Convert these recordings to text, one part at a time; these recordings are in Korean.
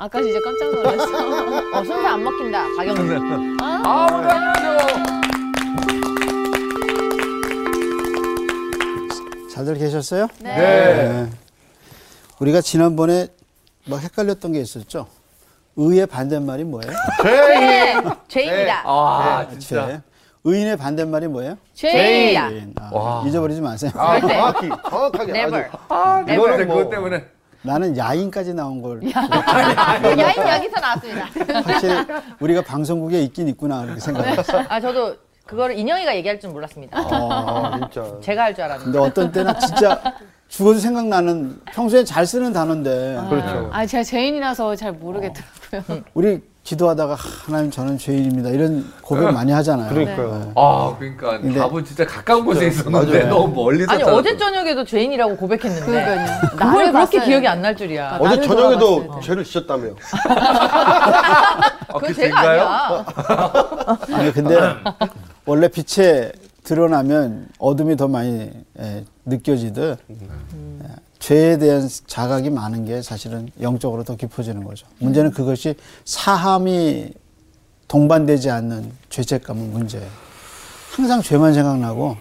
아까 진짜 깜짝 놀랐어. 어, 순서 안 먹힌다. 박영수. 아, 오늘 안녕하세요. 잘들 계셨어요? 네. 우리가 지난번에 막 헷갈렸던 게 있었죠. 의의 반대말이 뭐예요? 네. 죄입니다. 아, 진짜. 죄. 의인의 반대말이 뭐예요? 죄입니다. 죄인. 아, 어. 아. 잊어버리지 마세요. 아, 정확히, 정확하게. Never. 아주. 아, 이거는 뭐- 그것 때문에. 나는 야인까지 나온 걸 야인 여기서 나왔습니다. 확실히 우리가 방송국에 있긴 있구나 그렇게 생각했어요. 아, 저도 그거를 인영이가 얘기할 줄 몰랐습니다. 아, 진짜. 제가 할 줄 알았는데. 근데 어떤 때는 진짜 죽어도 생각나는 평소에 잘 쓰는 단어인데 그렇죠. 아 제가 죄인이라서 잘 모르겠더라고요. 우리 기도하다가 하나님 저는 죄인입니다 이런 고백 많이 하잖아요. 그러니까요. 아, 그러니까 근데- 답은 진짜 가까운 곳에 있었는데 맞아요. 너무 멀리서 아니, 찾았어. 어제 저녁에도 죄인이라고 고백했는데. 그러니까요. 나를 그렇게. 기억이 안 날 줄이야. 아, 어제 저녁에도. 죄를 지셨다며요. 아, 그건 그 죄가? 아니야. 아니 근데 원래 빛에 드러나면 어둠이 더 많이 예, 느껴지듯 예, 죄에 대한 자각이 많은 게 사실은 영적으로 더 깊어지는 거죠. 문제는 그것이 사함이 동반되지 않는 죄책감은 문제예요. 항상 죄만 생각나고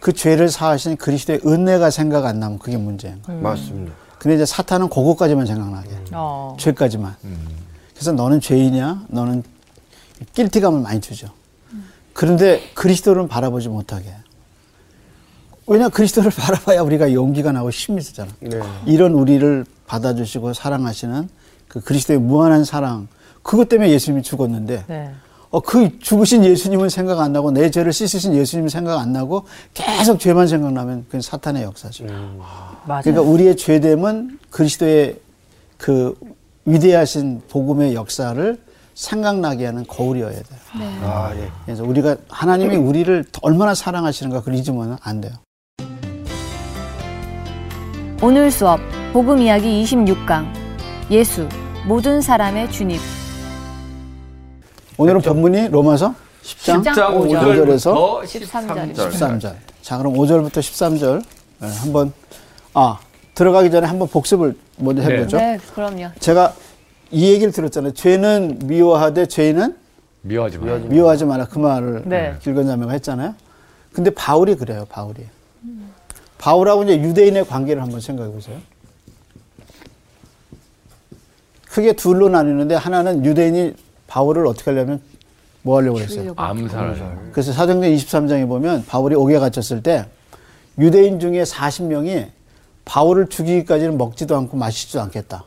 그 죄를 사하신 그리스도의 은혜가 생각 안 나면 그게 문제예요. 맞습니다. 근데 이제 사탄은 그거까지만 생각나게. 어. 죄까지만. 그래서 너는 죄이냐? 너는 낄티감을 많이 주죠. 그런데 그리스도를 바라보지 못하게. 왜냐 그리스도를 바라봐야 우리가 용기가 나고 힘이 쓰잖아. 네. 이런 우리를 받아주시고 사랑하시는 그 그리스도의 무한한 사랑. 그것 때문에 예수님이 죽었는데 네. 어, 그 죽으신 예수님은 생각 안 나고 내 죄를 씻으신 예수님 생각 안 나고 계속 죄만 생각나면 그건 사탄의 역사죠. 맞아요. 그러니까 우리의 죄됨은 그리스도의 그 위대하신 복음의 역사를 생각나게 하는 거울이어야 돼요. 아, 예. 그래서 우리가 하나님이 우리를 얼마나 사랑하시는가 그걸 잊으면 안 돼요. 오늘 수업 복음 이야기 26강 예수 모든 사람의 주님 오늘은 본문이 로마서 10장 10장 5절에서 5절부터 13절. 13절. 자, 그럼 5절부터 13절 예, 한번 아 들어가기 전에 한번 복습을 먼저 네. 해보죠. 네, 그럼요. 제가 이 얘기를 들었잖아요. 죄는 미워하되 죄인은 미워하지 마. 미워하지 마라 그 말을 네. 길건 자매가 했잖아요. 근데 바울이 그래요. 바울이. 바울하고 이제 유대인의 관계를 한번 생각해 보세요. 크게 둘로 나뉘는데 하나는 유대인이 바울을 어떻게 하려면 뭐 하려고 그랬어요? 암살. 그래서 사도행전 23장에 보면 바울이 옥에 갇혔을 때 유대인 중에 40명이 바울을 죽이기까지는 먹지도 않고 마시지도 않겠다.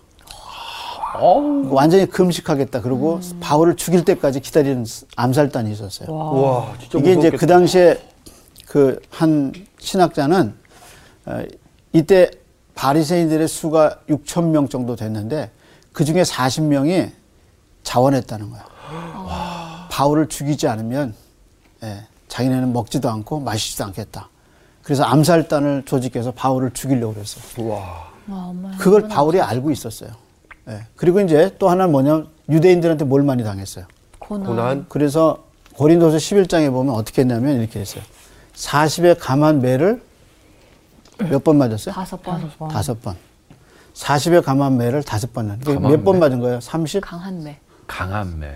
완전히 금식하겠다. 그리고 바울을 죽일 때까지 기다리는 암살단이 있었어요. 와, 진짜 이게 이제 무섭겠다. 그 당시에 그 한 신학자는 어, 이때 바리새인들의 수가 6천 명 정도 됐는데 그 중에 40명이 자원했다는 거야. 바울을 죽이지 않으면 예, 자기네는 먹지도 않고 마시지도 않겠다. 그래서 암살단을 조직해서 바울을 죽이려고 그랬어요. 와. 그걸 바울이 알고 있었어요. 예. 그리고 이제 또 하나는 뭐냐면 유대인들한테 뭘 많이 당했어요. 고난. 고난. 그래서 고린도서 11장에 보면 어떻게 했냐면 이렇게 했어요. 40에 감한 매를 몇 번 맞았어요? 다섯 번. 다섯 번. 40에 감한 매를 다섯 번. 몇번 매? 맞은 거예요? 30? 강한 매. 강한 매.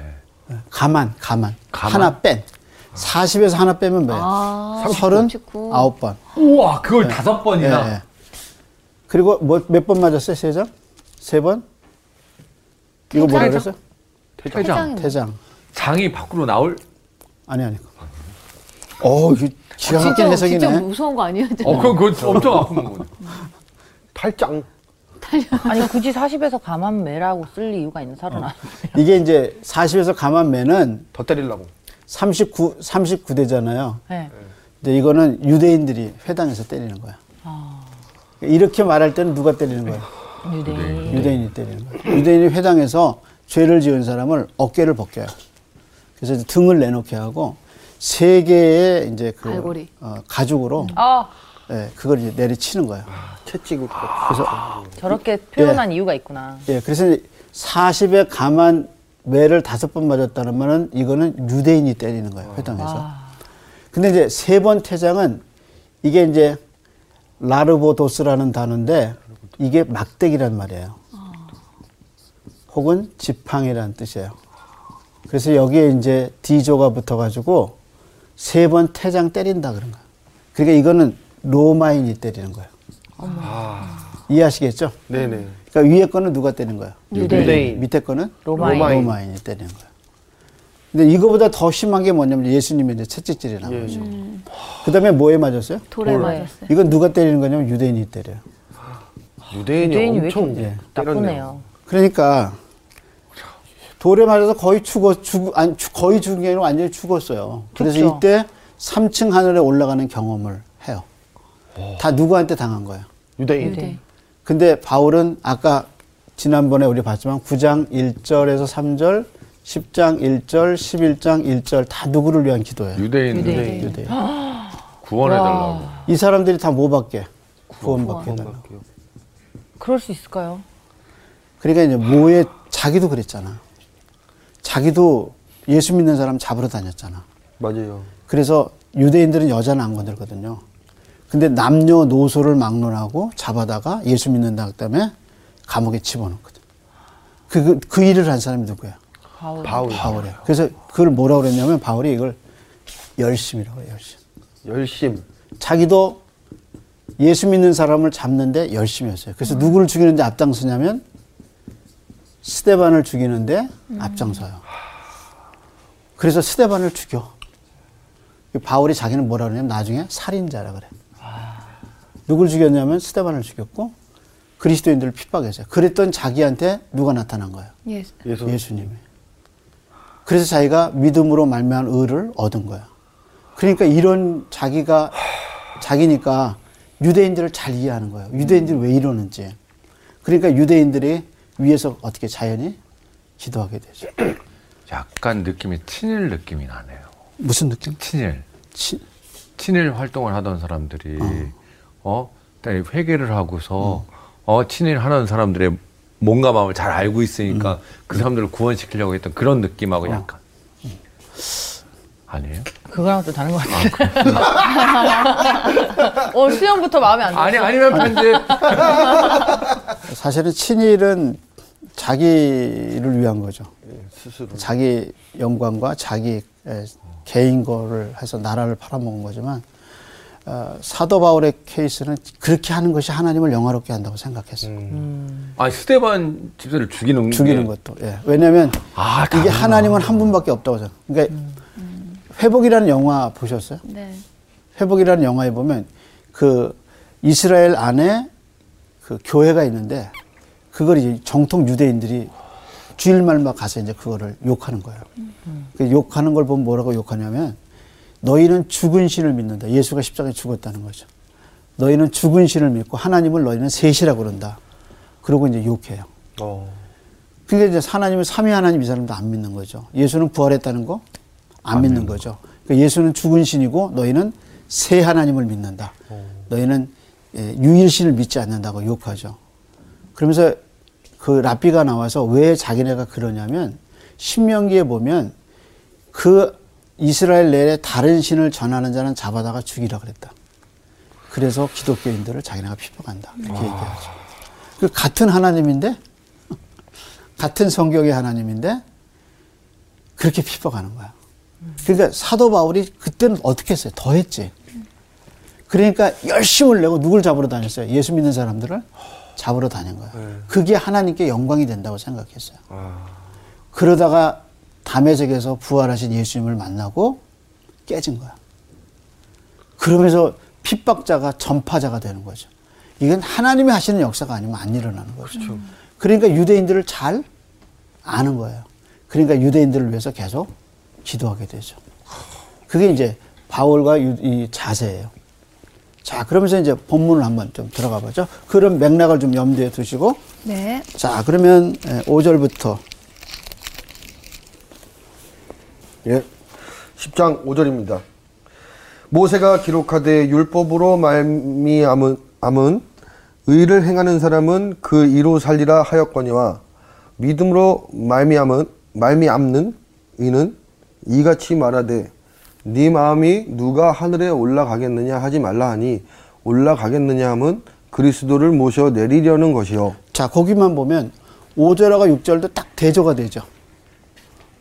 가만, 가만. 가만? 하나 뺀. 40에서 하나 빼면 매요. 아, 39번. 우와, 그걸 다섯 번이나. 예, 예. 그리고 뭐, 몇 번 맞았어요? 세 장? 세 번? 이거 뭐라 퇴장. 그랬어요? 퇴장. 퇴장이 태장. 장이 밖으로 나올. 아니, 아니. 어, 이거 기가 막힌 진짜, 해석이네. 진짜 무서운 거 아니에요? 어, 그건 그건 엄청 아픈 거거든. 탈장. 아니, 굳이 40에서 가만 매라고 쓸 이유가 있는 살은 아니에요. 이게 이제 40에서 감한 매는 더 때리려고. 39, 39대잖아요. 네. 근데 이거는 유대인들이 회당에서 때리는 거야. 이렇게 말할 때는 누가 때리는 거야? 유대인. 유대인이 때리는 거야. 유대인이 회당에서 죄를 지은 사람을 어깨를 벗겨요. 그래서 이제 등을 내놓게 하고 세 개의 이제 그 갈고리. 어, 가죽으로 아, 예, 그걸 이제 내리치는 거예요. 채찍을. 그래서 저렇게 표현한 이유가 있구나. 예, 그래서 40에 감한 매를 다섯 번 맞았다는 말은 이거는 유대인이 때리는 거예요, 회당에서. 근데 이제 세 번 퇴장은 이게 이제 라르보도스라는 단어인데 이게 막대기란 말이에요. 혹은 지팡이라는 뜻이에요. 그래서 여기에 이제 D조가 붙어가지고 세 번 태장 때린다 그런 거야. 그러니까 이거는 로마인이 때리는 거예요. 이해하시겠죠? 네네. 그러니까 위에 거는 누가 때리는 거야? 유대인. 밑에 거는 로마인. 로마인. 이 때리는 거야. 근데 이거보다 더 심한 게 뭐냐면 예수님의 이제 채찍질이 나온 거죠. 그다음에 뭐에 맞았어요? 돌에 맞았어요. 이건 누가 때리는 거냐면 유대인이 때려요. 유대인이, 유대인이 왜 엄청 때렸네요. 나쁘네요. 그러니까 돌에 맞아서 거의 죽어 죽 아니 죽- 거의 죽은 게 아니라 완전히 죽었어요. 그래서 그렇죠. 이때 3층 하늘에 올라가는 경험을 해요. 다 누구한테 당한 거예요. 유대인. 유대. 근데 바울은 아까 지난번에 우리 봤지만 9장 1절에서 3절, 10장 1절, 11장 1절 다 누구를 위한 기도예요. 유대인 유대인. 유대인. 구원해달라고. 이 사람들이 다 뭐 받게? 구원받게 달라고. 그럴 수 있을까요? 그러니까 이제 뭐에 자기도 그랬잖아. 자기도 예수 믿는 사람 잡으러 다녔잖아. 맞아요. 그래서 유대인들은 여자는 안 건들거든요. 근데 남녀 노소를 막론하고 잡아다가 예수 믿는다 때문에 감옥에 집어넣거든. 그, 그, 그 일을 한 사람이 누구야? 바울. 바울. 바울이야. 그래서 그걸 뭐라고 그랬냐면 바울이 이걸 열심이라고 해요, 열심. 열심. 자기도 예수 믿는 사람을 잡는데 열심히 했어요. 그래서 누구를 죽이는데 앞장서냐면 스테반을 죽이는데 앞장서요. 그래서 스테반을 죽여. 바울이 자기는 뭐라 그러냐면 나중에 살인자라 그래. 누굴 죽였냐면 스테반을 죽였고 그리스도인들을 핍박했어요. 그랬던 자기한테 누가 나타난 거예요? 예수. 예수. 예수님이. 그래서 자기가 믿음으로 말미암은 의를 얻은 거야. 그러니까 이런 자기가 자기니까 유대인들을 잘 이해하는 거예요. 유대인들이 왜 이러는지. 그러니까 유대인들이 위에서 어떻게 자연히 기도하게 되죠. 약간 느낌이 친일 느낌이 나네요. 무슨 느낌? 친일. 치, 친일 활동을 하던 사람들이 어, 일단 회개를 하고서 어, 친일 하는 사람들의 몸과 마음을 잘 알고 있으니까 그 사람들을 구원시키려고 했던 그런 느낌하고 약간 아니에요? 그거랑 또 다른 것 같아요. 어, 수영부터 마음에 안 들어. 아니 아니면 편집 사실은 친일은 자기를 위한 거죠. 스스로. 자기 영광과 자기 에, 개인 거를 해서 나라를 팔아먹은 거지만 어, 사도 바울의 케이스는 그렇게 하는 것이 하나님을 영화롭게 한다고 생각했어요. 아니 스테반 집사를 죽이는 죽이는 게- 것도. 예. 왜냐하면 아, 이게. 하나님은 한 분밖에 없다고 생각. 그러니까 회복이라는 영화 보셨어요? 네. 회복이라는 영화에 보면 그 이스라엘 안에 그 교회가 있는데 그걸 이제 정통 유대인들이 주일말만 가서 이제 그거를 욕하는 거예요. 그 욕하는 걸 보면 뭐라고 욕하냐면 너희는 죽은 신을 믿는다. 예수가 십자가에 죽었다는 거죠. 너희는 죽은 신을 믿고 하나님을 너희는 셋이라고 그런다. 그러고 이제 욕해요. 어. 그러니까 이제 하나님을 삼위 하나님 이 사람도 안 믿는 거죠. 예수는 부활했다는 거안 믿는 거죠. 그러니까 예수는 죽은 신이고 너희는 새 하나님을 믿는다. 너희는 예, 유일신을 믿지 않는다고 욕하죠. 그러면서 그 랍비가 나와서 왜 자기네가 그러냐면 신명기에 보면 그 이스라엘 내에 다른 신을 전하는 자는 잡아다가 죽이라 그랬다. 그래서 기독교인들을 자기네가 핍박한다. 이렇게 얘기하죠. 그 같은 하나님인데 같은 성경의 하나님인데 그렇게 핍박하는 거야. 그러니까 사도 바울이 그때는 어떻게 했어요? 더 했지. 그러니까 열심을 내고 누굴 잡으러 다녔어요? 예수 믿는 사람들을 잡으러 다닌 거야. 그게 하나님께 영광이 된다고 생각했어요. 그러다가 담에색에서 부활하신 예수님을 만나고 깨진 거야. 그러면서 핍박자가 전파자가 되는 거죠. 이건 하나님이 하시는 역사가 아니면 안 일어나는 거죠. 그러니까 유대인들을 잘 아는 거예요. 그러니까 유대인들을 위해서 계속 기도하게 되죠. 그게 이제 바울과 유- 이 자세예요. 자, 그러면서 이제 본문을 한번 좀 들어가 보죠. 그런 맥락을 좀 염두에 두시고 네. 자, 그러면 5절부터 예. 10장 5절입니다. 모세가 기록하되 율법으로 말미암은 암은 의를 행하는 사람은 그 이로 살리라 하였거니와 믿음으로 말미암은 말미암는 이는 이같이 말하되 네 마음이 누가 하늘에 올라가겠느냐 하지 말라 하니 올라가겠느냐 함은 그리스도를 모셔 내리려는 것이요 자, 거기만 보면 오절하고육절도 딱 대조가 되죠.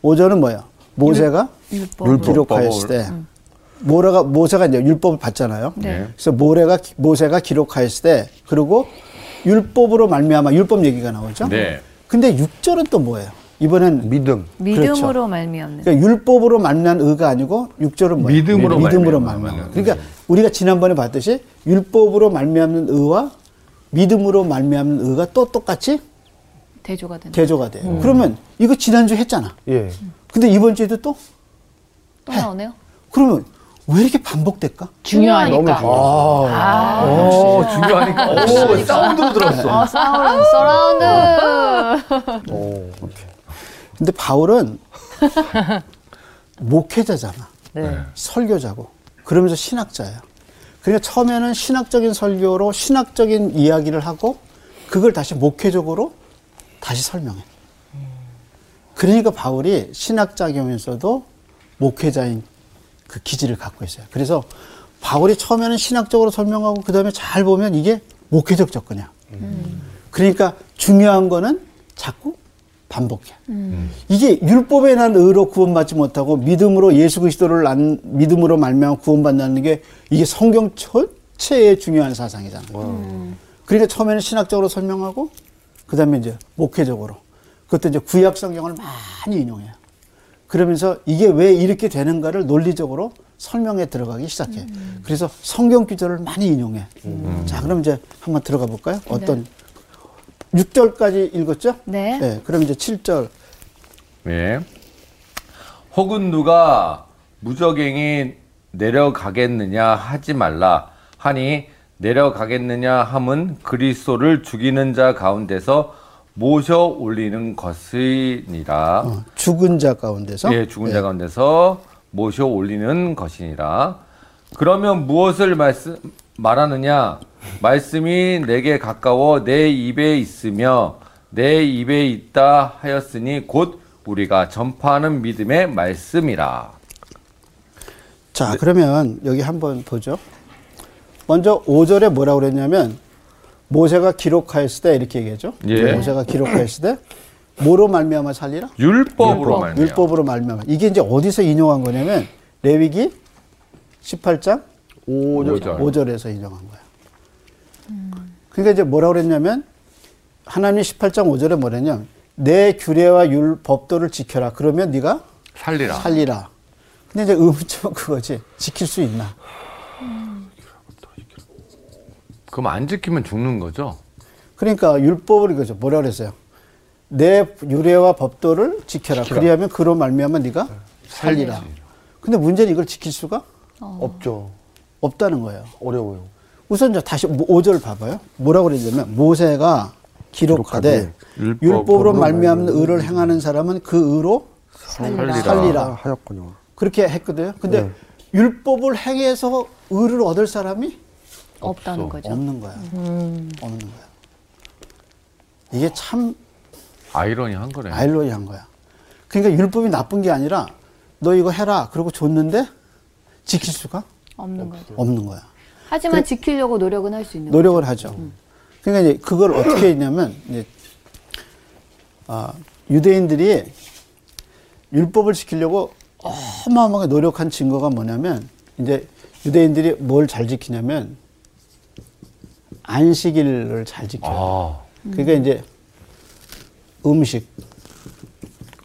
오절은 뭐야? 모세가 율법. 기록하였을 때 모래가 모세가 이제 율법을 받잖아요. 네. 그래서 모래가 모세가 기록하였을 때 그리고 율법으로 말미암아 율법 얘기가 나오죠. 네. 근데 육절은 또 뭐예요? 이번엔 믿음. 믿음으로 그렇죠. 말미암는. 그러니까 율법으로 만난 의가 아니고 육절은 뭐예요? 믿음으로 믿음으로. 말미암아. 그러니까 우리가 지난번에 봤듯이 율법으로 말미암는 의와 믿음으로 말미암는 의가 또 똑같이 대조가 되는. 대조가 돼요. 그러면 이거 지난주 했잖아. 예. 근데 이번 주에도 또또 나오네요. 그러면 왜 이렇게 반복될까? 중요하니까. 오, 중요하니까. 오, 사운드로 들었어. 어, 사운드, 서라운드. 오. 근데 바울은 목회자잖아. 네. 설교자고. 그러면서 신학자예요. 그러니까 처음에는 신학적인 설교로 신학적인 이야기를 하고 그걸 다시 목회적으로 다시 설명해. 그러니까 바울이 신학자이면서도 목회자인 그 기질을 갖고 있어요. 그래서 바울이 처음에는 신학적으로 설명하고 그 다음에 잘 보면 이게 목회적 접근이야. 그러니까 중요한 거는 자꾸 반복해. 이게 율법에 난 의로 구원받지 못하고 믿음으로 예수 그리스도를 난 믿음으로 말미암아 구원받는 게 이게 성경 전체의 중요한 사상이잖아. 그러니까 처음에는 신학적으로 설명하고 그다음에 이제 목회적으로 그것도 이제 구약 성경을 많이 인용해요. 그러면서 이게 왜 이렇게 되는가를 논리적으로 설명에 들어가기 시작해. 그래서 성경 구절을 많이 인용해. 자, 그럼 이제 한번 들어가 볼까요? 어떤 6절까지 읽었죠? 네. 네, 그럼 이제 7절. 예. 혹은 누가 무적행이 내려가겠느냐 하지 말라 하니 내려가겠느냐 함은 그리스도를 죽이는 자 가운데서 모셔 올리는 것이니라. 어, 죽은 자 가운데서 예, 죽은 자 가운데서 모셔 올리는 것이니라. 그러면 무엇을 말씀 말하느냐? 말씀이 내게 가까워 내 입에 있으며 내 입에 있다 하였으니 곧 우리가 전파하는 믿음의 말씀이라. 자, 그러면 여기 한번 보죠. 먼저 5절에 뭐라고 그랬냐면 모세가 기록하였을 때 이렇게 얘기하죠. 예. 모세가 기록하였을 때 뭐로 말미암아 살리라? 율법으로 율법, 말미암아. 율법으로 말미암아. 이게 이제 어디서 인용한 거냐면 레위기 18장 5절. 5절 에서 인용한 거야. 그러니까 이제 뭐라고 그랬냐면 하나님 18장 5절에 뭐랬냐면 내 규례와 율 법도를 지켜라. 그러면 네가 살리라. 살리라. 근데 이제 의문점은 그거지. 지킬 수 있나? 그럼 안 지키면 죽는 거죠? 그러니까 율법을 이거죠. 뭐라 그랬어요? 내 유례와 법도를 지켜라. 그리하면 그로 말미암아 네가 살리라. 근데 문제는 이걸 지킬 수가 없죠. 없다는 거예요. 어려워요. 우선 이제 다시 5절 봐봐요. 뭐라고 그랬냐면 모세가 기록하되 율법으로 율법으로 말미암는 의를 행하는 사람은 그 의로 살리라. 살리라. 아, 하였군요. 그렇게 했거든요. 근데 네. 율법을 행해서 의를 얻을 사람이 없다는 거죠. 없는 거야. 없는 거야. 이게 참 아이러니한 거네. 아일로이한 거야. 그러니까 율법이 나쁜 게 아니라 너 이거 해라. 그러고 줬는데 지킬 수가 없는 거죠. 없는 거야. 하지만 지키려고 노력은 할 수 있는 노력을 하죠. 그러니까 이제 그걸 어떻게 했냐면 이제 아, 유대인들이 율법을 지키려고 어마어마하게 노력한 증거가 뭐냐면 이제 유대인들이 뭘 잘 지키냐면 안식일을 잘 지켜요. 아, 그러니까 이제 음식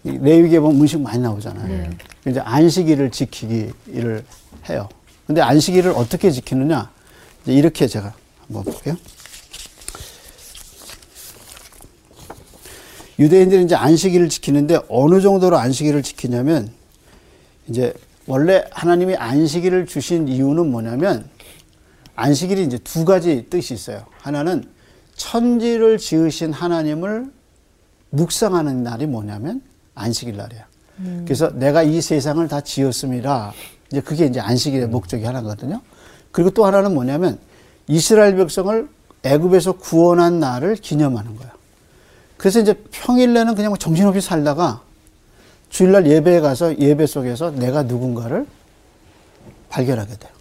이 레위기에 보면 음식 많이 나오잖아요. 이제 안식일을 지키기를 해요. 근데 안식일을 어떻게 지키느냐? 이제 이렇게 제가 한번 볼게요. 유대인들이 이제 안식일을 지키는데 어느 정도로 안식일을 지키냐면 이제 원래 하나님이 안식일을 주신 이유는 뭐냐면 안식일이 이제 두 가지 뜻이 있어요. 하나는 천지를 지으신 하나님을 묵상하는 날이 뭐냐면 안식일 날이야. 그래서 내가 이 세상을 다 지었습니다. 이제 그게 이제 안식일의 목적이 하나거든요. 그리고 또 하나는 뭐냐면 이스라엘 백성을 애굽에서 구원한 날을 기념하는 거야. 그래서 이제 평일내는 그냥 뭐 정신없이 살다가 주일날 예배에 가서 예배 속에서 내가 누군가를 발견하게 돼요.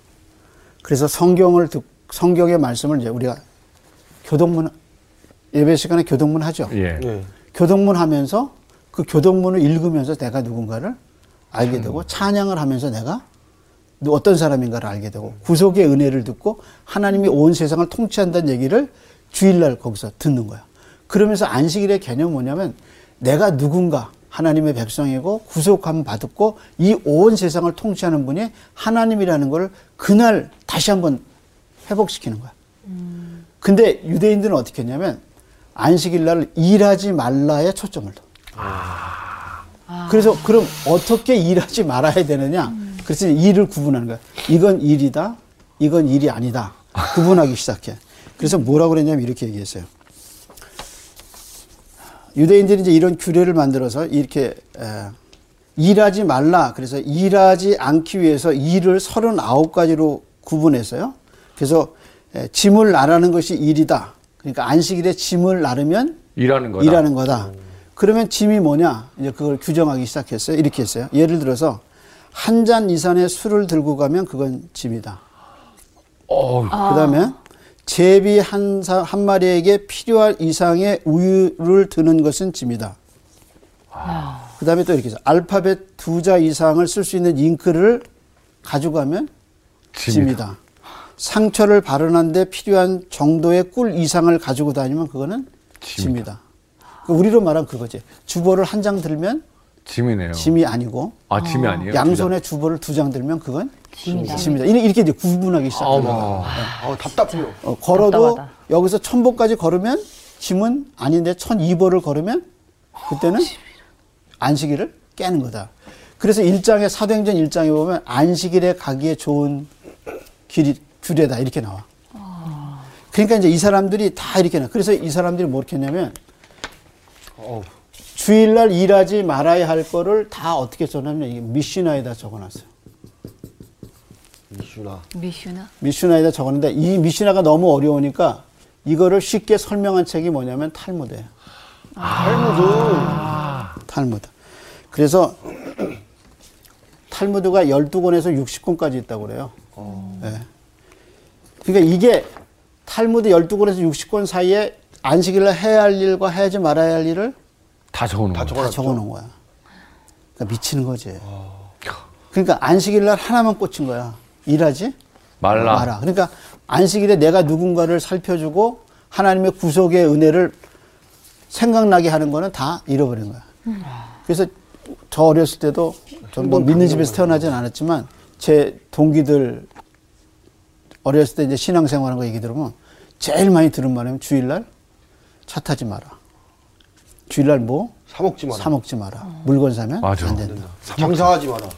그래서 성경을 듣, 성경의 말씀을 이제 우리가 교동문 예배 시간에 교동문 하죠. 예. 예. 교동문 하면서 그 교동문을 읽으면서 내가 누군가를 알게 되고 찬양을 하면서 내가 어떤 사람인가를 알게 되고 구속의 은혜를 듣고 하나님이 온 세상을 통치한다는 얘기를 주일날 거기서 듣는 거야. 그러면서 안식일의 개념은 뭐냐면 내가 누군가 하나님의 백성이고 구속함 받았고 이 온 세상을 통치하는 분이 하나님이라는 걸 그날 다시 한번 회복시키는 거야. 근데 유대인들은 어떻게 했냐면 안식일 날 일하지 말라에 초점을 둬. 그래서 그럼 어떻게 일하지 말아야 되느냐? 그래서 일을 구분하는 거야. 이건 일이다. 이건 일이 아니다. 구분하기 시작해. 그래서 뭐라고 그랬냐면 이렇게 얘기했어요. 유대인들이 이제 이런 규례를 만들어서 이렇게 에, 일하지 말라. 그래서 일하지 않기 위해서 일을 39가지로 구분했어요. 그래서 에, 짐을 나라는 것이 일이다. 그러니까 안식일에 짐을 나르면 일하는 거다. 일하는 거다. 그러면 짐이 뭐냐? 이제 그걸 규정하기 시작했어요. 이렇게 했어요. 예를 들어서 한 잔 이상의 술을 들고 가면 그건 짐이다. 어, 그다음에 제비 한, 사, 한 마리에게 필요할 이상의 우유를 드는 것은 짐이다. 그다음에 또 이렇게 해서 알파벳 두 자 이상을 쓸 수 있는 잉크를 가져가면 짐이다. 상처를 바르는데 필요한 정도의 꿀 이상을 가지고 다니면 그거는 짐이다. 그 우리로 말하면 그거지. 주보를 한 장 들면 짐이네요. 짐이 아니고 아, 짐이 아니에요? 양손에 주보를 두 장 들면 그건 짐이다. 짐이다. 이렇게 이렇게 이제 구분하기 시작해요. 어머. 아, 답답해요. 어, 걸어도 답답하다. 여기서 천보까지 걸으면 짐은 아닌데 천이보를 걸으면 그때는 안식일을 깨는 거다. 그래서 일장에 사도행전 일장에 보면 안식일에 가기에 좋은 길이 규례다 이렇게 나와. 그러니까 이제 이 사람들이 다 이렇게 나. 그래서 이 사람들이 뭐 이렇게 했냐면 어우, 주일날 일하지 말아야 할 거를 다 어떻게 써놨냐면 이게 미시나에다 적어놨어요. 이슈나. 미슈나. 미슈나에다 적었는데 이 미시나가 너무 어려우니까 이거를 쉽게 설명한 책이 뭐냐면 탈무드예요. 탈무드. 탈무드. 그래서 탈무드가 12권에서 60권까지 있다고 그래요. 예. 그러니까 이게 탈무드 12권에서 60권 사이에 안식일날 해야 할 일과 해야지 말아야 할 일을 다 적어놓은 다 적어놨죠. 적어놓은 거야. 그러니까 미치는 거지. 그러니까 안식일 날 하나만 꽂힌 거야. 일하지 말라. 마라. 그러니까 안식일에 내가 누군가를 살펴주고 하나님의 구속의 은혜를 생각나게 하는 거는 다 잃어버린 거야. 그래서 저 어렸을 때도 전뭐 믿는 집에서 태어나진 않았지만 제 동기들 어렸을 때 이제 신앙생활한 거 얘기 들으면 제일 많이 들은 말은 주일날 차 타지 마라. 주일날 뭐? 사먹지 마라. 사 먹지 마라. 물건 사면 맞아. 안 된다. 장사하지 마라.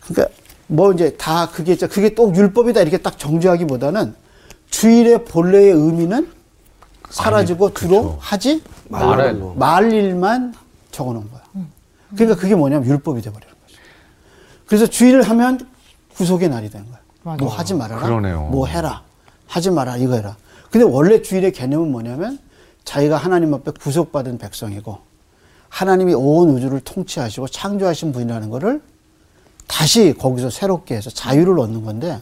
그러니까 뭐 이제 다 그게 이제 그게 또 율법이다 이렇게 딱 정죄하기보다는 주일의 본래의 의미는 사라지고 아니, 주로 그쵸. 하지 거. 말 일만 적어놓은 거야. 그러니까 그게 뭐냐면 율법이 돼버리는 거죠. 그래서 주일을 하면 구속의 날이 되는 거야. 맞아. 뭐 하지 말아라. 그러네요. 뭐 해라. 하지 마라. 이거 해라. 근데 원래 주일의 개념은 뭐냐면 자기가 하나님 앞에 구속받은 백성이고 하나님이 온 우주를 통치하시고 창조하신 분이라는 거를 다시 거기서 새롭게 해서 자유를 얻는 건데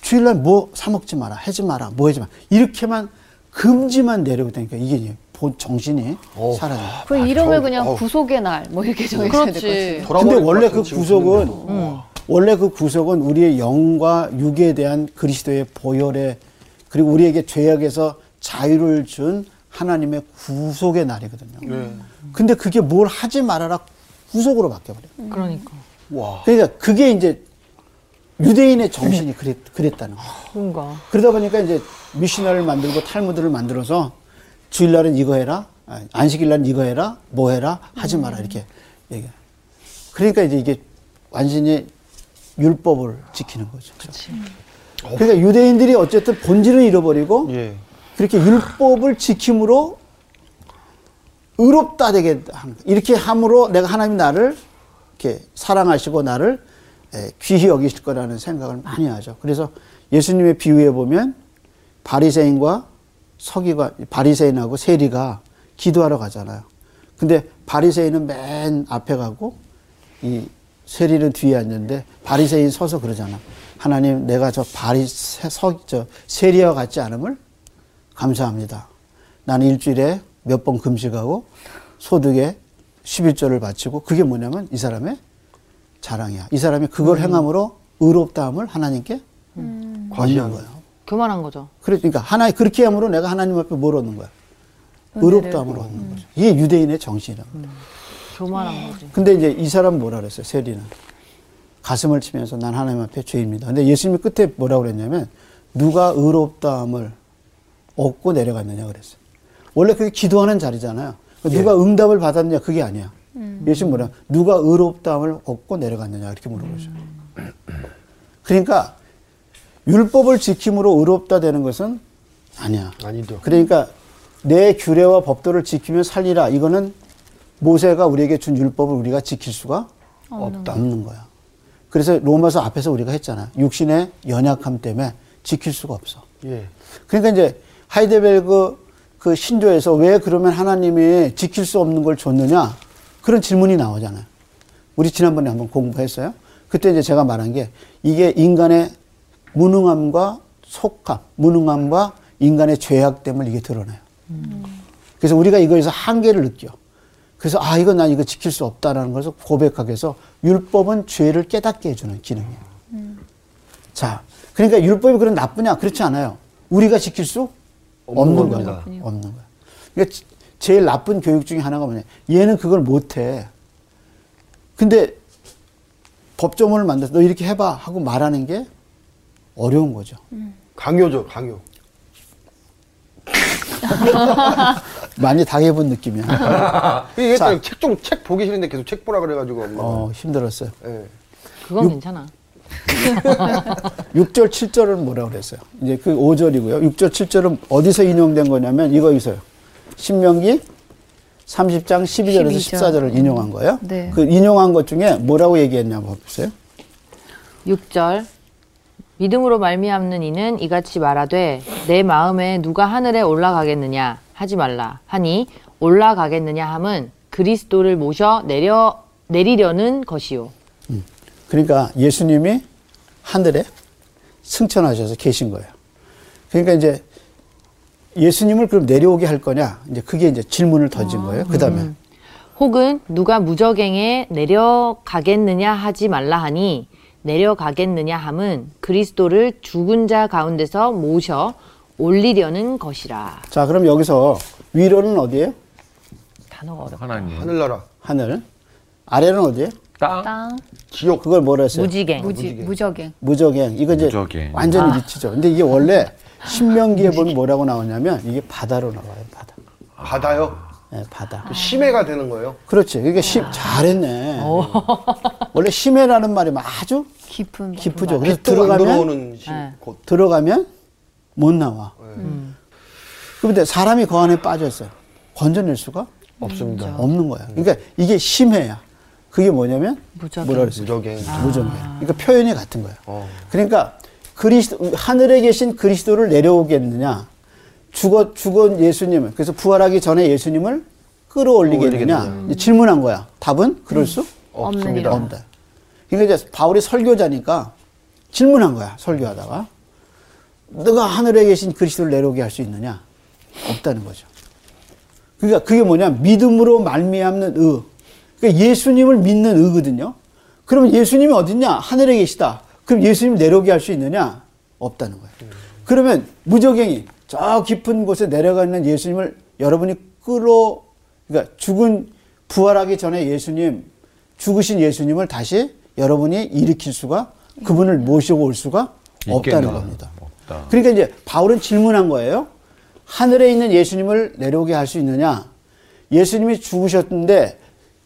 주일날 뭐 사먹지 마라, 하지 마라, 뭐 하지 마라. 이렇게만 금지만 내려오다니까 이게 본 정신이 어. 사라져. 그 이름을 저- 그냥 어우. 구속의 날 뭐 이렇게 정해줘야 될것 같아요. 근데 원래 것그 구속은 분위기도. 원래 그 구속은 우리의 영과 육에 대한 그리스도의 보혈에 그리고 우리에게 죄악에서 자유를 준 하나님의 구속의 날이거든요. 네. 근데 그게 뭘 하지 말아라 구속으로 바뀌어버려. 요 그러니까. 와. 그러니까 그게 이제 유대인의 정신이 그랬, 그랬다는 거예요. 뭔가. 그러다 보니까 이제 미시나를 만들고 탈무드를 만들어서 주일날은 이거 해라, 아, 안식일날은 이거 해라, 뭐 해라, 하지 마라 이렇게 얘기해. 그러니까 이제 이게 완전히 율법을 지키는 거죠. 그러니까 유대인들이 어쨌든 본질은 잃어버리고 예. 그렇게 율법을 지킴으로 의롭다 되게 한 거. 이렇게 함으로 내가 하나님 나를 이렇게 사랑하시고 나를 에, 귀히 여기실 거라는 생각을 많이 하죠. 그래서 예수님의 비유에 보면 바리새인과 서기관 바리새인하고 세리가 기도하러 가잖아요. 근데 바리새인은 맨 앞에 가고 이 세리는 뒤에 앉는데 바리새인 서서 그러잖아. 하나님 내가 저 바리새 서저 세리와 같지 않음을 감사합니다. 나는 일주일에 몇 번 금식하고 소득에 11조를 바치고 그게 뭐냐면 이 사람의 자랑이야. 이 사람이 그걸 행함으로 의롭다함을 하나님께 얻는 과시하는 거예요. 교만한 거죠. 그러니까 하나 그렇게 함으로 내가 하나님 앞에 뭘 얻는 거야? 의롭다함을 얻는 거죠. 이게 유대인의 정신이라고. 교만한 거지. 근데 이제 이 사람 뭐라 그랬어요? 세리는 가슴을 치면서 난 하나님 앞에 죄입니다. 근데 예수님이 끝에 뭐라고 그랬냐면 누가 의롭다함을 얻고 내려갔느냐 그랬어요. 원래 그게 기도하는 자리잖아요. 누가 응답을 받았느냐 그게 아니야. 예수님 뭐라 누가 의롭다함을 얻고 내려갔느냐 이렇게 물어보죠. 그러니까 율법을 지킴으로 의롭다 되는 것은 아니야. 아니죠. 그러니까 내 규례와 법도를 지키면 살리라. 이거는 모세가 우리에게 준 율법을 우리가 지킬 수가 없다. 없는 거야. 그래서 로마서 앞에서 우리가 했잖아. 육신의 연약함 때문에 지킬 수가 없어. 예. 그러니까 이제 하이데벨그 그 신조에서 왜 그러면 하나님이 지킬 수 없는 걸 줬느냐 그런 질문이 나오잖아요. 우리 지난번에 한번 공부했어요. 그때 이제 제가 말한 게 이게 인간의 무능함과 속함, 무능함과 인간의 죄악됨을 이게 드러내요. 그래서 우리가 이거에서 한계를 느껴. 그래서 아 이건 난 이거 지킬 수 없다라는 것을 고백하게 해서 율법은 죄를 깨닫게 해주는 기능이에요. 자, 그러니까 율법이 그런 나쁘냐? 그렇지 않아요. 우리가 지킬 수 없는, 없는. 겁니다. 없는 거야. 그러니까 지- 제일 나쁜 교육 중에 하나가 뭐냐? 얘는 그걸 못해. 근데 법조문을 만들어서 너 이렇게 해봐 하고 말하는 게 어려운 거죠. 강요죠, 강요. 많이 당해본 느낌이야. 이게 자. 책좀책 보기 싫은데 계속 책 보라 그래가지고. 어, 힘들었어요. 예. 그건 괜찮아. 6절, 7절은 뭐라고 그랬어요? 이제 그 5절이고요. 6절, 7절은 어디서 인용된 거냐면 이거에서요. 신명기 30장 12절에서 12절. 14절을 인용한 거예요. 네. 그 인용한 것 중에 뭐라고 얘기했냐고 보세요. 6절 믿음으로 말미암는 이는 이같이 말하되 내 마음에 누가 하늘에 올라가겠느냐 하지 말라 하니 올라가겠느냐 함은 그리스도를 모셔 내려 내리려는 것이요. 그러니까 예수님이 하늘에 승천하셔서 계신 거예요. 그러니까 이제 예수님을 그럼 내려오게 할 거냐? 이제 그게 이제 질문을 던진 거예요. 그 다음에 혹은 누가 무저갱에 내려가겠느냐 하지 말라 하니 내려가겠느냐 함은 그리스도를 죽은 자 가운데서 모셔 올리려는 것이라. 자, 그럼 여기서 위로는 어디예요? 단어가 어렵다. 하나님. 하늘나라, 하늘. 아래는 어디예요? 땅. 땅, 지옥. 그걸 뭐라 했어요? 무지갱. 무지, 무적행. 무적행. 이거 이제 무적행. 완전히 미치죠. 근데 이게 원래 신명기에 보면 뭐라고 나오냐면 이게 바다로 나와요. 바다. 바다요. 네, 바다. 그 심해가 되는 거예요. 그렇지. 그게 심 잘했네. 원래 심해라는 말이 아주 깊은. 깊죠. 그래서 들어가면 네. 곳. 들어가면 못 나와. 네. 그런데 사람이 그 안에 빠져 있어요. 건져낼 수가 없습니다. 없는 거야. 그러니까 이게 심해야. 그게 뭐냐면 무적행. 뭐라 그랬어요? 무적행. 무정해. 그러니까 표현이 같은 거야. 어. 그러니까 그리스도 하늘에 계신 그리스도를 내려오겠느냐? 죽어 죽은 예수님을 그래서 부활하기 전에 예수님을 끌어올리겠느냐? 이제 질문한 거야. 답은 그럴 수 없습니다. 없다. 그러니까 이제 바울이 설교자니까 질문한 거야. 설교하다가 너가 하늘에 계신 그리스도를 내려오게 할 수 있느냐? 없다는 거죠. 그러니까 그게 뭐냐? 믿음으로 말미암는 의. 그러니까 예수님을 믿는 의거든요. 그러면 예수님이 어딨냐? 하늘에 계시다. 그럼 예수님 내려오게 할 수 있느냐? 없다는 거예요. 그러면 무적행이 저 깊은 곳에 내려가 있는 예수님을 여러분이 끌어, 그러니까 죽은, 부활하기 전에 예수님, 죽으신 예수님을 다시 여러분이 일으킬 수가, 그분을 모시고 올 수가 없다는 있겠나? 겁니다. 없다. 그러니까 이제 바울은 질문한 거예요. 하늘에 있는 예수님을 내려오게 할 수 있느냐? 예수님이 죽으셨는데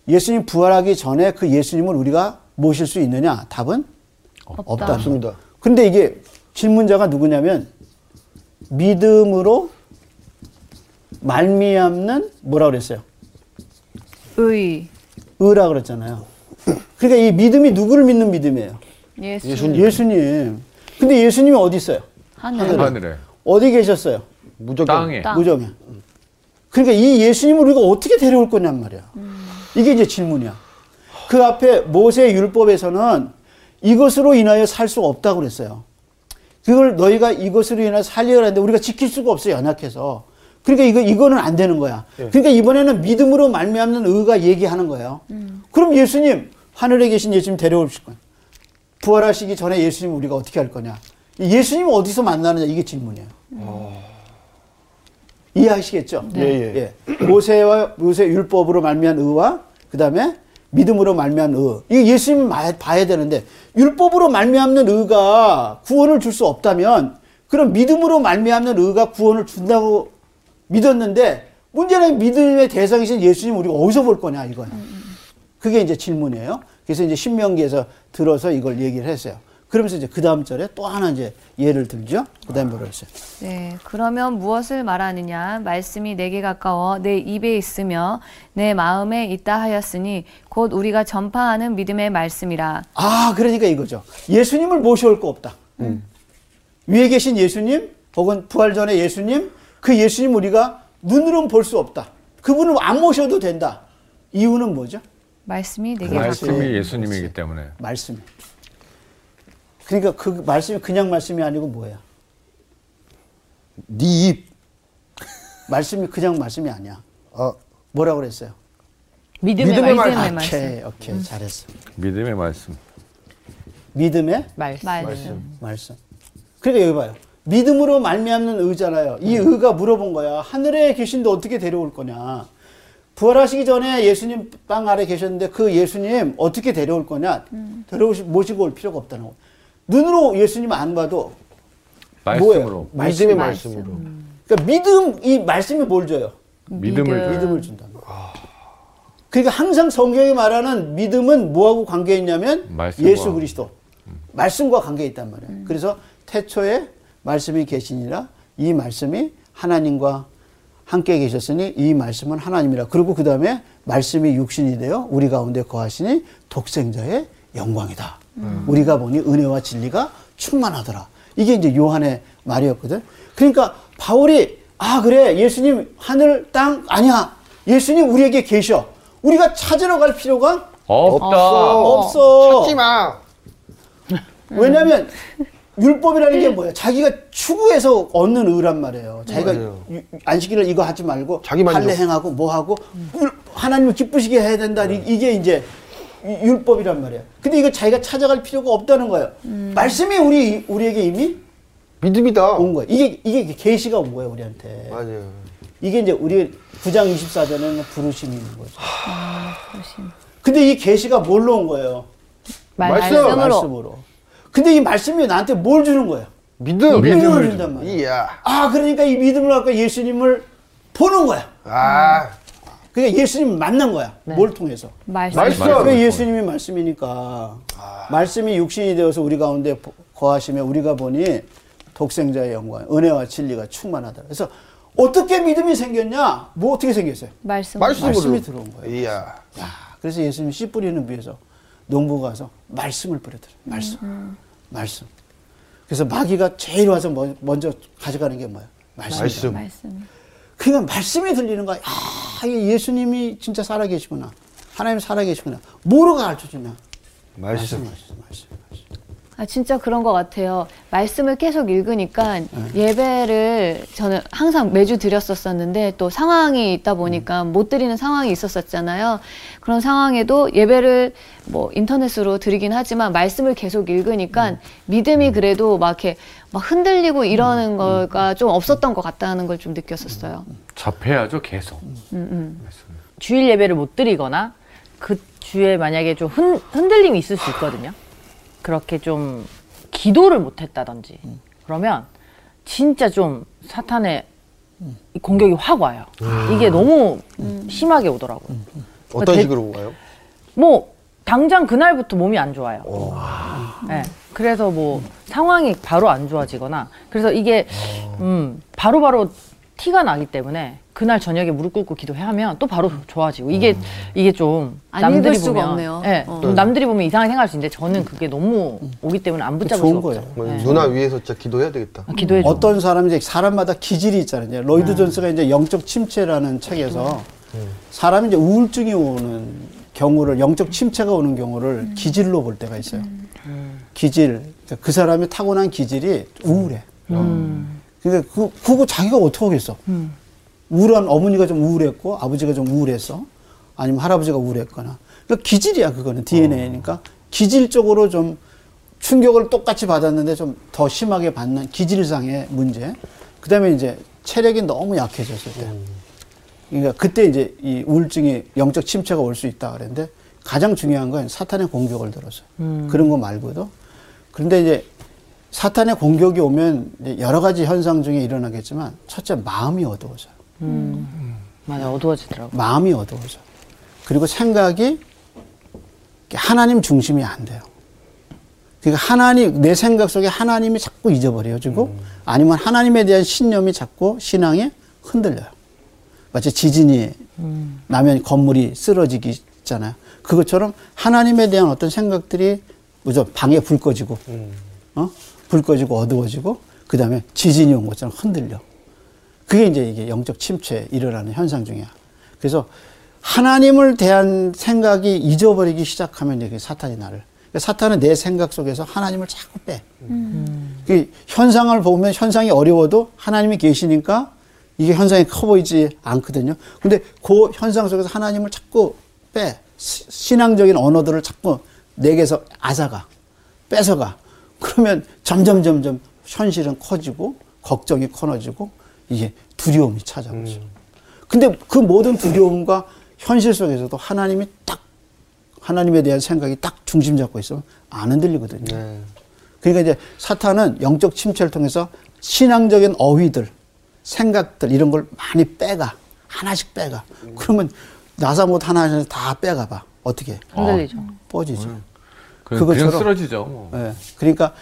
예수님 부활하기 전에 그 예수님을 우리가 모실 수 있느냐? 답은 없다. 없습니다. 근데 이게 질문자가 누구냐면 믿음으로 말미암는 뭐라 그랬어요? 의, 의라 그랬잖아요. 그러니까 이 믿음이 누구를 믿는 믿음이에요? 예수, 예수님. 예수님. 근데 예수님이 어디 있어요? 하늘, 하늘에. 어디 계셨어요? 무적행. 땅에. 땅. 무정해. 그러니까 이 예수님을 우리가 어떻게 데려올 거냔 말이야. 이게 이제 질문이야. 그 앞에 모세 율법에서는 이것으로 인하여 살수 없다고 그랬어요. 그걸 너희가 이것으로 인하여 살려야 하는데 우리가 지킬 수가 없어요. 연약해서. 그러니까 이거 이거는 안 되는 거야. 그러니까 이번에는 믿음으로 말미암는 의가 얘기하는 거예요. 그럼 예수님 하늘에 계신 예수님 데려오실 거야. 부활하시기 전에 예수님 우리가 어떻게 할 거냐? 예수님 어디서 만나느냐 이게 질문이에요. 이해하시겠죠? 예, 예. 예. 모세와 모세 율법으로 말미암은 의와 그다음에 믿음으로 말미암은 의. 이거 예수님 마- 봐야 되는데 율법으로 말미암는 의가 구원을 줄 수 없다면 그럼 믿음으로 말미암는 의가 구원을 준다고 믿었는데 문제는 믿음의 대상이신 예수님 우리가 어디서 볼 거냐 이거야. 그게 이제 질문이에요. 그래서 이제 신명기에서 들어서 이걸 얘기를 했어요. 그러면서 이제 그 다음 절에 또 하나 이제 예를 들죠. 그 다음에 뭐라 했어요? 네, 그러면 무엇을 말하느냐? 말씀이 내게 가까워 내 입에 있으며 내 마음에 있다 하였으니 곧 우리가 전파하는 믿음의 말씀이라. 아, 그러니까 이거죠. 예수님을 모셔올 거 없다. 위에 계신 예수님, 혹은 부활 전에 예수님, 그 예수님 우리가 눈으로는 볼 수 없다. 그분을 안 모셔도 된다. 이유는 뭐죠? 말씀이 그 내게 가까워. 말씀이 예수님이기 때문에 말씀이. 그러니까 그 말씀이 그냥 말씀이 아니고 뭐야? 네 입. 말씀이 그냥 말씀이 아니야. 아, 뭐라고 그랬어요? 믿음의, 믿음의 말씀. 믿음의 오케이, 말씀. 오케이, 잘했어. 믿음의 말씀. 믿음의 말씀. 말씀. 말씀. 그러니까 여기 봐요. 믿음으로 말미암는 의잖아요. 이 의가 물어본 거야. 하늘에 계신데 어떻게 데려올 거냐. 부활하시기 전에 예수님 빵 아래 계셨는데 그 예수님 어떻게 데려올 거냐. 데려오시 모시고 올 필요가 없다는 거. 눈으로 예수님 안 봐도 말씀으로 뭐예요? 믿음의 말씀. 말씀으로. 그러니까 믿음 이 말씀이 뭘 줘요? 믿음을. 믿음을 준다는 거. 그러니까 항상 성경이 말하는 믿음은 뭐하고 관계 있냐면 말씀과. 예수 그리스도 말씀과 관계 있단 말이에요. 그래서 태초에 말씀이 계시니라 이 말씀이 하나님과 함께 계셨으니 이 말씀은 하나님이라. 그리고 그 다음에 말씀이 육신이 되어 우리 가운데 거하시니 독생자의 영광이다. 우리가 보니 은혜와 진리가 충만하더라. 이게 이제 요한의 말이었거든. 그러니까 바울이 아 그래 예수님 하늘 땅 아니야. 예수님 우리에게 계셔. 우리가 찾으러 갈 필요가 없다. 없어. 찾지 마. 왜냐하면 율법이라는 게 뭐야? 자기가 추구해서 얻는 의란 말이에요. 자기가. 유- 안식일을 이거 하지 말고. 할례 행하고 뭐 하고 율- 하나님을 기쁘시게 해야 된다. 이- 이게 이제 유- 율법이란 말이야. 근데 이거 자기가 찾아갈 필요가 없다는 거예요. 말씀이 우리 우리에게 이미 믿음이다. 온 거야. 이게 이게 계시가 온 거야 우리한테. 맞아요. 이게 이제 우리 9장 24절에는 부르심이 있는 거죠. 그러신. 근데 이 계시가 뭘로 온 거예요? 말씀. 말씀으로. 말씀으로. 근데 이 말씀이 나한테 뭘 주는 거예요? 믿음. 믿음을 준단 말이야. 이야. 아, 그러니까 이 믿음을 갖고 예수님을 보는 거야. 아, 그러니까 예수님 만난 거야. 뭘 통해서? 말씀. 말씀. 왜 예수님이 말씀이니까. 말씀이 육신이 되어서 우리 가운데 보- 거하시며 우리가 보니 독생자의 영광, 은혜와 진리가 충만하다. 그래서 어떻게 믿음이 생겼냐? 뭐 어떻게 생겼어요? 말씀. 말씀으로. 말씀이 들어온 거예요. 이야. 야, 그래서 예수님 씨 뿌리는 비에서 농부 가서 말씀을 뿌려드려. 말씀. 말씀. 그래서 마귀가 제일 와서 먼- 먼저 가져가는 게 뭐야? 말씀. 말씀. 말씀. 그러니까 말씀이 들리는 거야. 아, 예수님이 진짜 살아계시구나. 하나님 살아계시구나. 뭐로 가르쳐 주냐? 말씀. 말씀, 말씀, 말씀. 아 진짜 그런 것 같아요. 말씀을 계속 읽으니까 예배를 저는 항상 매주 드렸었었는데 또 상황이 있다 보니까 못 드리는 상황이 있었었잖아요. 그런 상황에도 예배를 뭐 인터넷으로 드리긴 하지만 말씀을 계속 읽으니까 믿음이 그래도 막 이렇게 막 흔들리고 이러는 거가 좀 없었던 것 같다는 걸 좀 느꼈었어요. 접해야죠 계속. 주일 예배를 못 드리거나 그 주에 만약에 좀 흔, 흔들림이 있을 수 있거든요. 그렇게 좀 기도를 못 했다든지 그러면 진짜 좀 사탄의 이 공격이 확 와요. 이게 너무 심하게 오더라고요. 어떤 대- 식으로 와요? 뭐 당장 그날부터 몸이 안 좋아요. 네. 그래서 뭐 상황이 바로 안 좋아지거나 그래서 이게 음 바로바로 티가 나기 때문에 그날 저녁에 무릎 꿇고 기도해야 하면 또 바로 좋아지고 이게 이게 좀안 남들이 보면 없네요. 예, 어. 좀 남들이 보면 이상하게 생각할 수 있는데 저는 그게 너무 오기 때문에 안 붙잡을 좋은 수가 거예요. 없어요. 뭐 네. 누나 위해서 진짜 기도해야 되겠다. 기도해 줘. 어떤 사람이 이제 사람마다 기질이 있잖아요. 이제 로이드 존스가 이제 영적 침체라는 책에서 사람이 이제 우울증이 오는 경우를 영적 침체가 오는 경우를 기질로 볼 때가 있어요. 기질. 그러니까 그 사람이 타고난 기질이 우울해. 그 러니까 그, 그거 자기가 어떻게 하겠어. 우울한 어머니가 좀 우울했고 아버지가 좀 우울해서 아니면 할아버지가 우울했거나. 그러니까 기질이야 그거는 DNA니까. 기질적으로 좀 충격을 똑같이 받았는데 좀 더 심하게 받는 기질상의 문제. 그다음에 이제 체력이 너무 약해졌을 때. 그러니까 그때 이제 이 우울증이 영적 침체가 올 수 있다 그랬는데 가장 중요한 건 사탄의 공격을 들어서. 그런 거 말고도. 그런데 이제 사탄의 공격이 오면 여러 가지 현상 중에 일어나겠지만 첫째 마음이 어두워져요. 맞아 어두워지더라고. 마음이 어두워져. 그리고 생각이 하나님 중심이 안 돼요. 그러니까 하나님 내 생각 속에 하나님이 자꾸 잊어버려지고 아니면 하나님에 대한 신념이 자꾸 신앙에 흔들려요. 마치 지진이 나면 건물이 쓰러지기 있잖아요. 그것처럼 하나님에 대한 어떤 생각들이 뭐죠 방에 불 꺼지고 어? 불 꺼지고 어두워지고 그 다음에 지진이 온 것처럼 흔들려. 그게 이제 이게 영적 침체에 일어나는 현상 중이야. 그래서 하나님을 대한 생각이 잊어버리기 시작하면 이게 사탄이 나를. 그러니까 사탄은 내 생각 속에서 하나님을 자꾸 빼. 그 현상을 보면 현상이 어려워도 하나님이 계시니까 이게 현상이 커 보이지 않거든요. 근데 그 현상 속에서 하나님을 자꾸 빼. 시- 신앙적인 언어들을 자꾸 내게서 앗아가. 뺏어가. 그러면 점점 점점 현실은 커지고 걱정이 커져지고 이게 두려움이 찾아오죠. 근데 그 모든 두려움과 현실 속에서도 하나님이 딱 하나님에 대한 생각이 딱 중심 잡고 있으면 안 흔들리거든요. 네. 그러니까 이제 사탄은 영적 침체를 통해서 신앙적인 어휘들, 생각들 이런 걸 많이 빼가 하나씩 빼가. 그러면 나사 못 하나씩 다 빼가 봐. 어떻게? 흔들리죠. 뻗지죠. 그것처럼- 쓰러지죠. 뭐. 예. 그러니까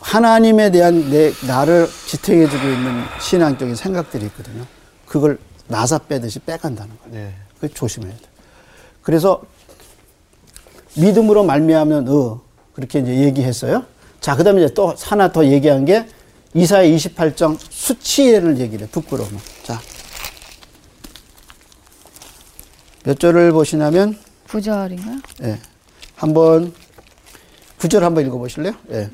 하나님에 대한 내 나를 지탱해주고 있는 신앙적인 생각들이 있거든요. 그걸 나사 빼듯이 빼간다는 거예요. 네. 그 조심해야 돼. 그래서 믿음으로 말미암는 의 그렇게 이제 얘기했어요. 자, 그다음에 이제 또 하나 더 얘기한 게 이사야 28장 수치를 얘기를 해. 부끄러움. 자. 몇 절을 보시냐면 구절인가요? 예. 한번 구절 한번 읽어 보실래요? 예.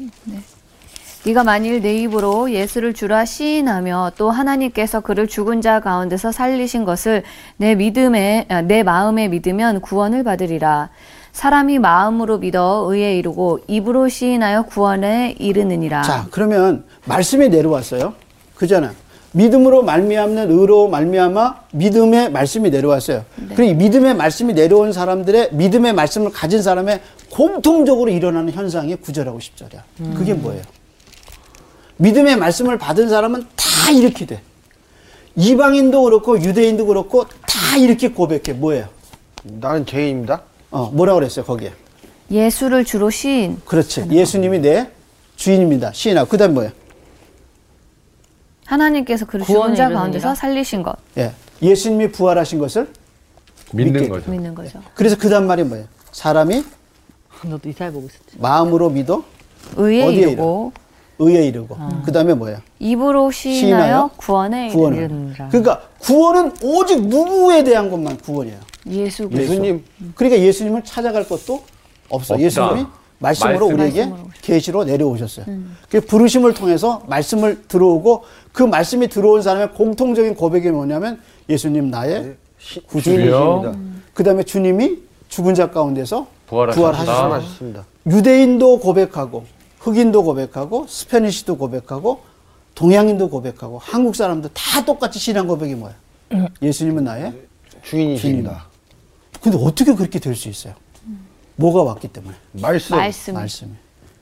네가 만일 내 입으로 예수를 주라 시인하며 또 하나님께서 그를 죽은 자 가운데서 살리신 것을 내 믿음에 아, 내 마음에 믿으면 구원을 받으리라. 사람이 마음으로 믿어 의에 이르고 입으로 시인하여 구원에 이르느니라. 자, 그러면 말씀이 내려왔어요. 그잖아. 믿음으로 말미암는 의로 말미암아 믿음의 말씀이 내려왔어요. 그리고 이 믿음의 말씀이 내려온 사람들의 믿음의 말씀을 가진 사람의 공통적으로 일어나는 현상이 구절하고 10절이야. 그게 뭐예요? 믿음의 말씀을 받은 사람은 다 이렇게 돼. 이방인도 그렇고 유대인도 그렇고 다 이렇게 고백해. 뭐예요? 나는 죄인입니다. 어, 뭐라 그랬어요, 거기에? 예수를 주로 시인. 그렇지. 예수님이 내 주인입니다. 시인하고. 그 다음 뭐예요? 하나님께서 그를 죽은 자. 가운데서 살리신 것. 예. 예수님이 부활하신 것을 믿는 믿게 거죠. 믿는 거죠. 그래서 그 다음 말이 뭐예요? 사람이 너도 이사해 보고 있었지. 마음으로 믿어 의에 어디에 이르고 의에 이르고 그 다음에 뭐예요? 입으로 시인하여 시인하여 구원에 구원을. 이르느니라. 그러니까 구원은 오직 누구에 대한 것만 구원이에요. 예수 예수님. 그러니까 예수님을 찾아갈 것도 없어. 없다. 예수님이 말씀으로 말씀. 우리에게 계시로 내려오셨어요. 그 부르심을 통해서 말씀을 들어오고 그 말씀이 들어온 사람의 공통적인 고백이 뭐냐면 예수님 나의 시- 구주님이십니다. 주님이십니다. 그 다음에 주님이 죽은 자 가운데서 부활하셨다. 말씀하셨습니다. 유대인도 고백하고 흑인도 고백하고 스페니시도 고백하고 동양인도 고백하고 한국 사람도 다 똑같이 신앙 고백이 뭐야? 예수님은 나의 주인이십니다. 근데 어떻게 그렇게 될 수 있어요? 뭐가 왔기 때문에 말씀. 말씀. 말씀이.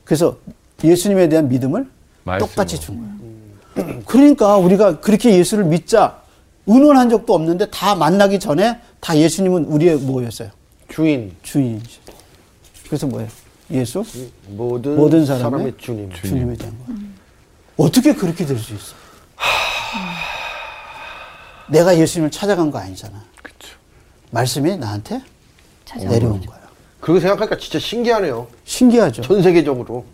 그래서 예수님에 대한 믿음을 말씀으로. 똑같이 준 거예요. 그러니까 우리가 그렇게 예수를 믿자 의논한 적도 없는데 다 만나기 전에 다 예수님은 우리의 뭐였어요? 주인. 주인이죠. 그래서 뭐예요? 예수? 모든, 모든 사람의, 사람의 주님. 주님에 대한 거. 어떻게 그렇게 될 수 있어? 내가 예수님을 찾아간 거 아니잖아. 그쵸. 말씀이 나한테 찾아온 내려온 거야. 그거 생각하니까 진짜 신기하네요. 신기하죠. 전 세계적으로.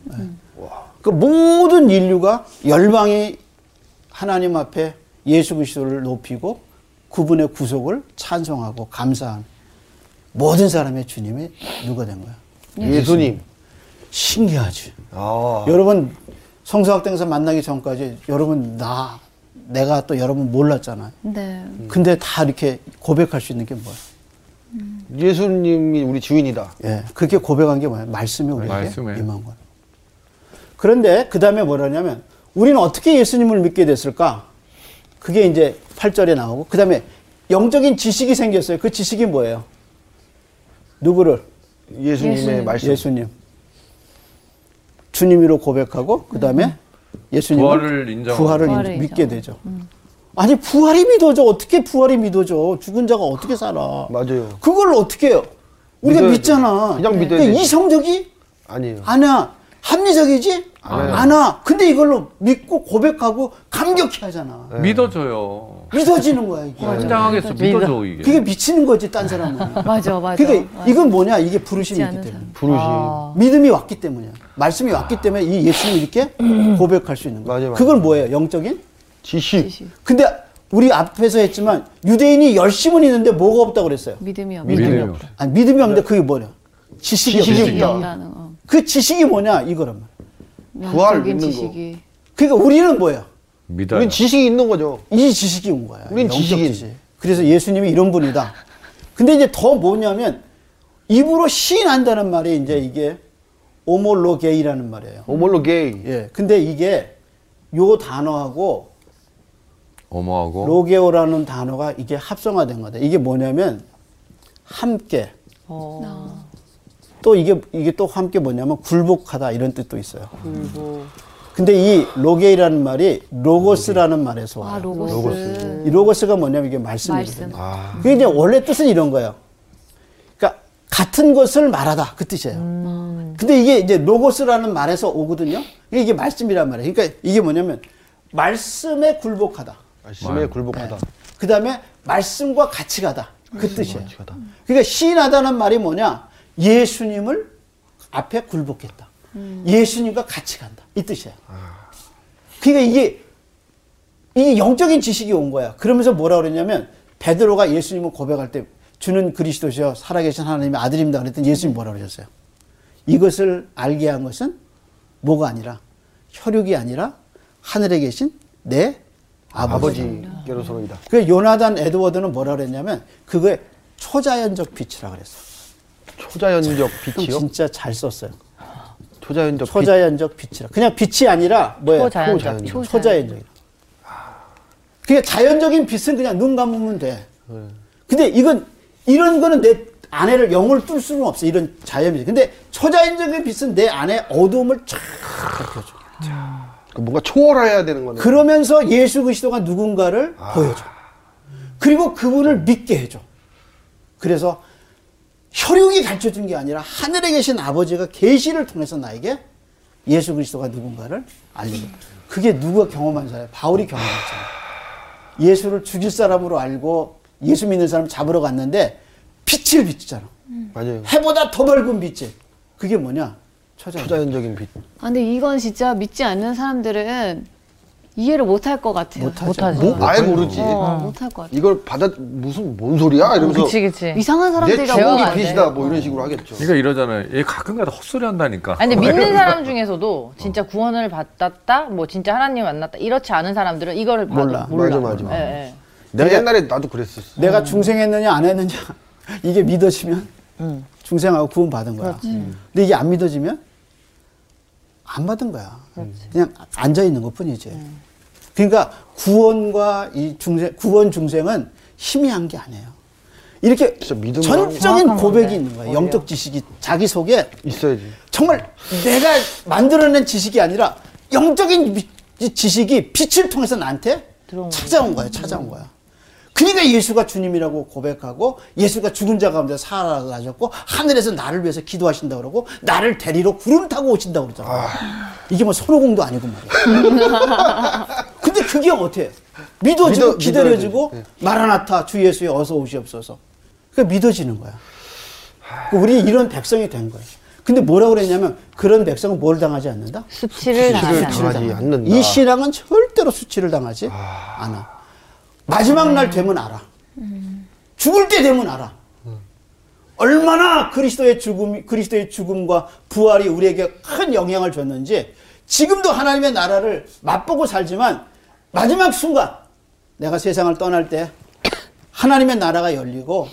그 모든 인류가 열방이 하나님 앞에 예수 그리스도를 높이고 그분의 구속을 찬송하고 감사한 모든 사람의 주님이 누가 된 거야? 예수님. 신기하지. 아. 여러분 성서학당에서 만나기 전까지 여러분 나 내가 또 여러분 몰랐잖아요. 네. 근데 다 이렇게 고백할 수 있는 게 뭐야? 예수님이 우리 주인이다. 예, 그렇게 고백한 게 뭐야? 말씀이 우리에게 말씀에. 임한 거야. 그런데 그 다음에 뭐라냐면 우리는 어떻게 예수님을 믿게 됐을까? 그게 이제 8절에 나오고 그 다음에 영적인 지식이 생겼어요. 그 지식이 뭐예요? 누구를? 예수님의 예수님. 말씀. 예수님. 주님으로 고백하고 그 다음에 예수님을 부활을 인정하고. 부활을 부활을 인- 믿게. 되죠. 아니 부활이 믿어져 어떻게 부활이 믿어져? 죽은 자가 어떻게 살아? 맞아요. 그걸 어떻게 해요? 우리가 믿어야죠. 믿잖아. 그냥 믿어야 그러니까 되지. 이성적이 아니에요. 아니야. 합리적이지? 아니에요. 아나. 근데 이걸로 믿고 고백하고 감격해 하잖아. 믿어줘요. 믿어지는 거야, 이게. 환장하겠어. 믿어줘 이게. 그게 미치는 거지, 딴 사람은. 맞아, 맞아. 그러니까 맞아. 이건 뭐냐? 이게 부르심이 있기 때문에. 부르심. 아. 믿음이 왔기 때문이야. 말씀이 왔기 때문에 이 예수님을 이렇게 고백할 수 있는 거야. 맞아요, 맞아요. 그걸 뭐예요? 영적인? 지식. 근데 우리 앞에서 했지만 유대인이 열심은 있는데 뭐가 없다고 그랬어요? 믿음이 없 믿음이 믿음이 없다. 아니, 믿음이 없는데 그게 뭐냐? 지식이 지식이 없다. 없다. 그 지식이 뭐냐? 이거란 말이야. 부활 영적인 믿는 거. 지식이. 그러니까 우리는 뭐예요? 믿어요. 우린 지식이 있는 거죠. 이 지식이 온 거야. 우린 영적 지식인. 지식. 그래서 예수님이 이런 분이다. 근데 이제 더 뭐냐면 입으로 시인한다는 말이 이제 이게 오몰로게이라는 말이에요. 오몰로 게이. 예. 근데 이게 요 단어하고 ὁμο하고. λογέω라는 단어가 이게 합성화된 거다. 이게 뭐냐면 함께 어. 또 이게 이게 또 함께 뭐냐면 굴복하다 이런 뜻도 있어요. 굴복. 근데 이 λογέω라는 말이 로고스라는 말에서 와요. 아, 로고스. 이 로고스가 뭐냐면 이게 말씀이거든요. 말씀. 아. 그게 이제 원래 뜻은 이런 거예요. 그러니까 같은 것을 말하다 그 뜻이에요. 근데 이게 이제 로고스라는 말에서 오거든요. 이게 이게 말씀이란 말이에요. 그러니까 이게 뭐냐면 말씀에 굴복하다. 말씀에 굴복하다. 그 다음에 말씀과 같이 가다. 그 뜻이에요. 같이 가다. 그러니까 시인하다는 말이 뭐냐? 예수님을 앞에 굴복했다. 예수님과 같이 간다. 이 뜻이에요. 그러니까 이게 이게 영적인 지식이 온 거야. 그러면서 뭐라 그랬냐면 베드로가 예수님을 고백할 때 주는 그리스도시여 살아계신 하나님의 아들입니다. 그랬더니 예수님 뭐라 그러셨어요? 이것을 알게 한 것은 뭐가 아니라 혈육이 아니라 하늘에 계신 내 아버지. 아버지께로서이다. 그 요나단 에드워드는 뭐라 그랬냐면 그거에 초자연적 빛이라 그랬어. 초자연적 형 빛이요? 진짜 잘 썼어요. 초자연적 빛. 초자연적 빛 이라. 그냥 빛이 아니라 뭐예요? 초자연적. 초자연적. 초자연적이라. 그게 자연적인 빛은 그냥 눈 감으면 돼. 근데 이건 이런 거는 내 안에를 영을 뚫 수는 없어. 이런 자연빛. 근데 초자연적인 빛은 내 안에 어두움을 쫙 밝혀줘. 그 뭔가 초월해야 되는 거네. 그러면서 예수 그리스도가 누군가를 보여줘. 그리고 그분을 믿게 해줘. 그래서 혈육이 가르쳐 준 게 아니라 하늘에 계신 아버지가 계시를 통해서 나에게 예수 그리스도가 누군가를 알리고 그게 누가 경험한 사람? 바울이 경험했잖아. 예수를 죽일 사람으로 알고 예수 믿는 사람 잡으러 갔는데 빛을 비추잖아. 맞아요. 해보다 더 밝은 빛이. 그게 뭐냐? 초자연. 초자연적인 빛. 아, 근데 이건 진짜 믿지 않는 사람들은 이해를 못 할 것 같아요. 못하죠. 뭐 아예 모르지. 어, 못할 것 같아요. 이걸 받아 무슨 뭔 소리야 이러면서 그치 그치. 이상한 내 사람들이라고 돼. 빛이다 뭐 이런 식으로 하겠죠. 그러니까 이러잖아요. 얘 가끔가다 헛소리 한다니까. 아니 근데 믿는 사람 중에서도 진짜 구원을 받았다, 뭐 진짜 하나님 만났다 이렇지 않은 사람들은 이거를 봐도 몰라. 몰라. 맞아, 맞아. 예, 예. 내가 옛날에 나도 그랬었어. 내가 중생했느냐 안 했느냐 이게 믿어지면 중생하고 구원 받은 거야. 근데 이게 안 믿어지면 안 받은 거야. 그냥 앉아 있는 것 뿐이지. 그러니까 구원과 이 중생 구원 중생은 희미한 게 아니에요. 이렇게 전적인 고백이 건데. 있는 거야. 영적 지식이 자기 속에 있어야지. 정말 내가 만들어낸 지식이 아니라 영적인 지식이 빛을 통해서 나한테 찾아온 거야, 찾아온 거야. 그러니까 예수가 주님이라고 고백하고 예수가 죽은 자 가운데 살아나셨고 하늘에서 나를 위해서 기도하신다 그러고 나를 데리러 구름 타고 오신다 그러잖아. 이게 뭐 손오공도 아니고 말이야. 근데 그게 어떻게 믿어지고 믿어- 기다려지고 믿어야지. 마라나타 주 예수여 어서 오시옵소서. 그게 믿어지는 거야. 그 우리 이런 백성이 된 거예요. 근데 뭐라 그랬냐면 그런 백성은 뭘 당하지 않는다? 수치를 당하지 않아. 당하지 않는다. 이 신앙은 절대로 수치를 당하지 않아. 마지막 날 되면 알아. 죽을 때 되면 알아. 얼마나 그리스도의 죽음, 그리스도의 죽음과 부활이 우리에게 큰 영향을 줬는지 지금도 하나님의 나라를 맛보고 살지만 마지막 순간 내가 세상을 떠날 때 하나님의 나라가 열리고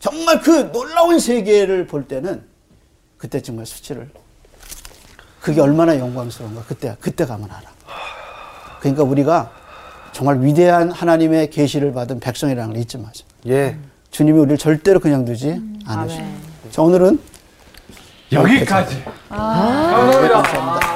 정말 그 놀라운 세계를 볼 때는 그때 정말 수치를 그게 얼마나 영광스러운가 그때 그때 가면 알아. 그러니까 우리가 정말 위대한 하나님의 계시를 받은 백성이라는 걸 잊지 마자. 예. 주님이 우리를 절대로 그냥 두지 않으셔. 자 오늘은 여기까지. 감사합니다. 날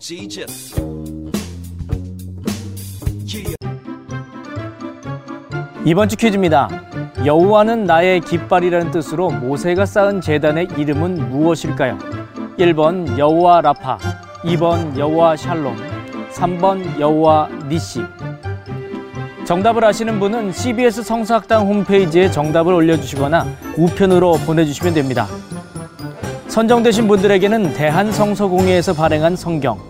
of Jesus. 이번 주 퀴즈입니다. 여호와는 나의 깃발이라는 뜻으로 모세가 쌓은 제단의 이름은 무엇일까요? 1번 여호와 라파, 2번 여호와 샬롬, 3번 여호와 니시. 정답을 아시는 분은 CBS 성서학당 홈페이지에 정답을 올려주시거나 우편으로 보내주시면 됩니다. 선정되신 분들에게는 대한성서공회에서 발행한 성경,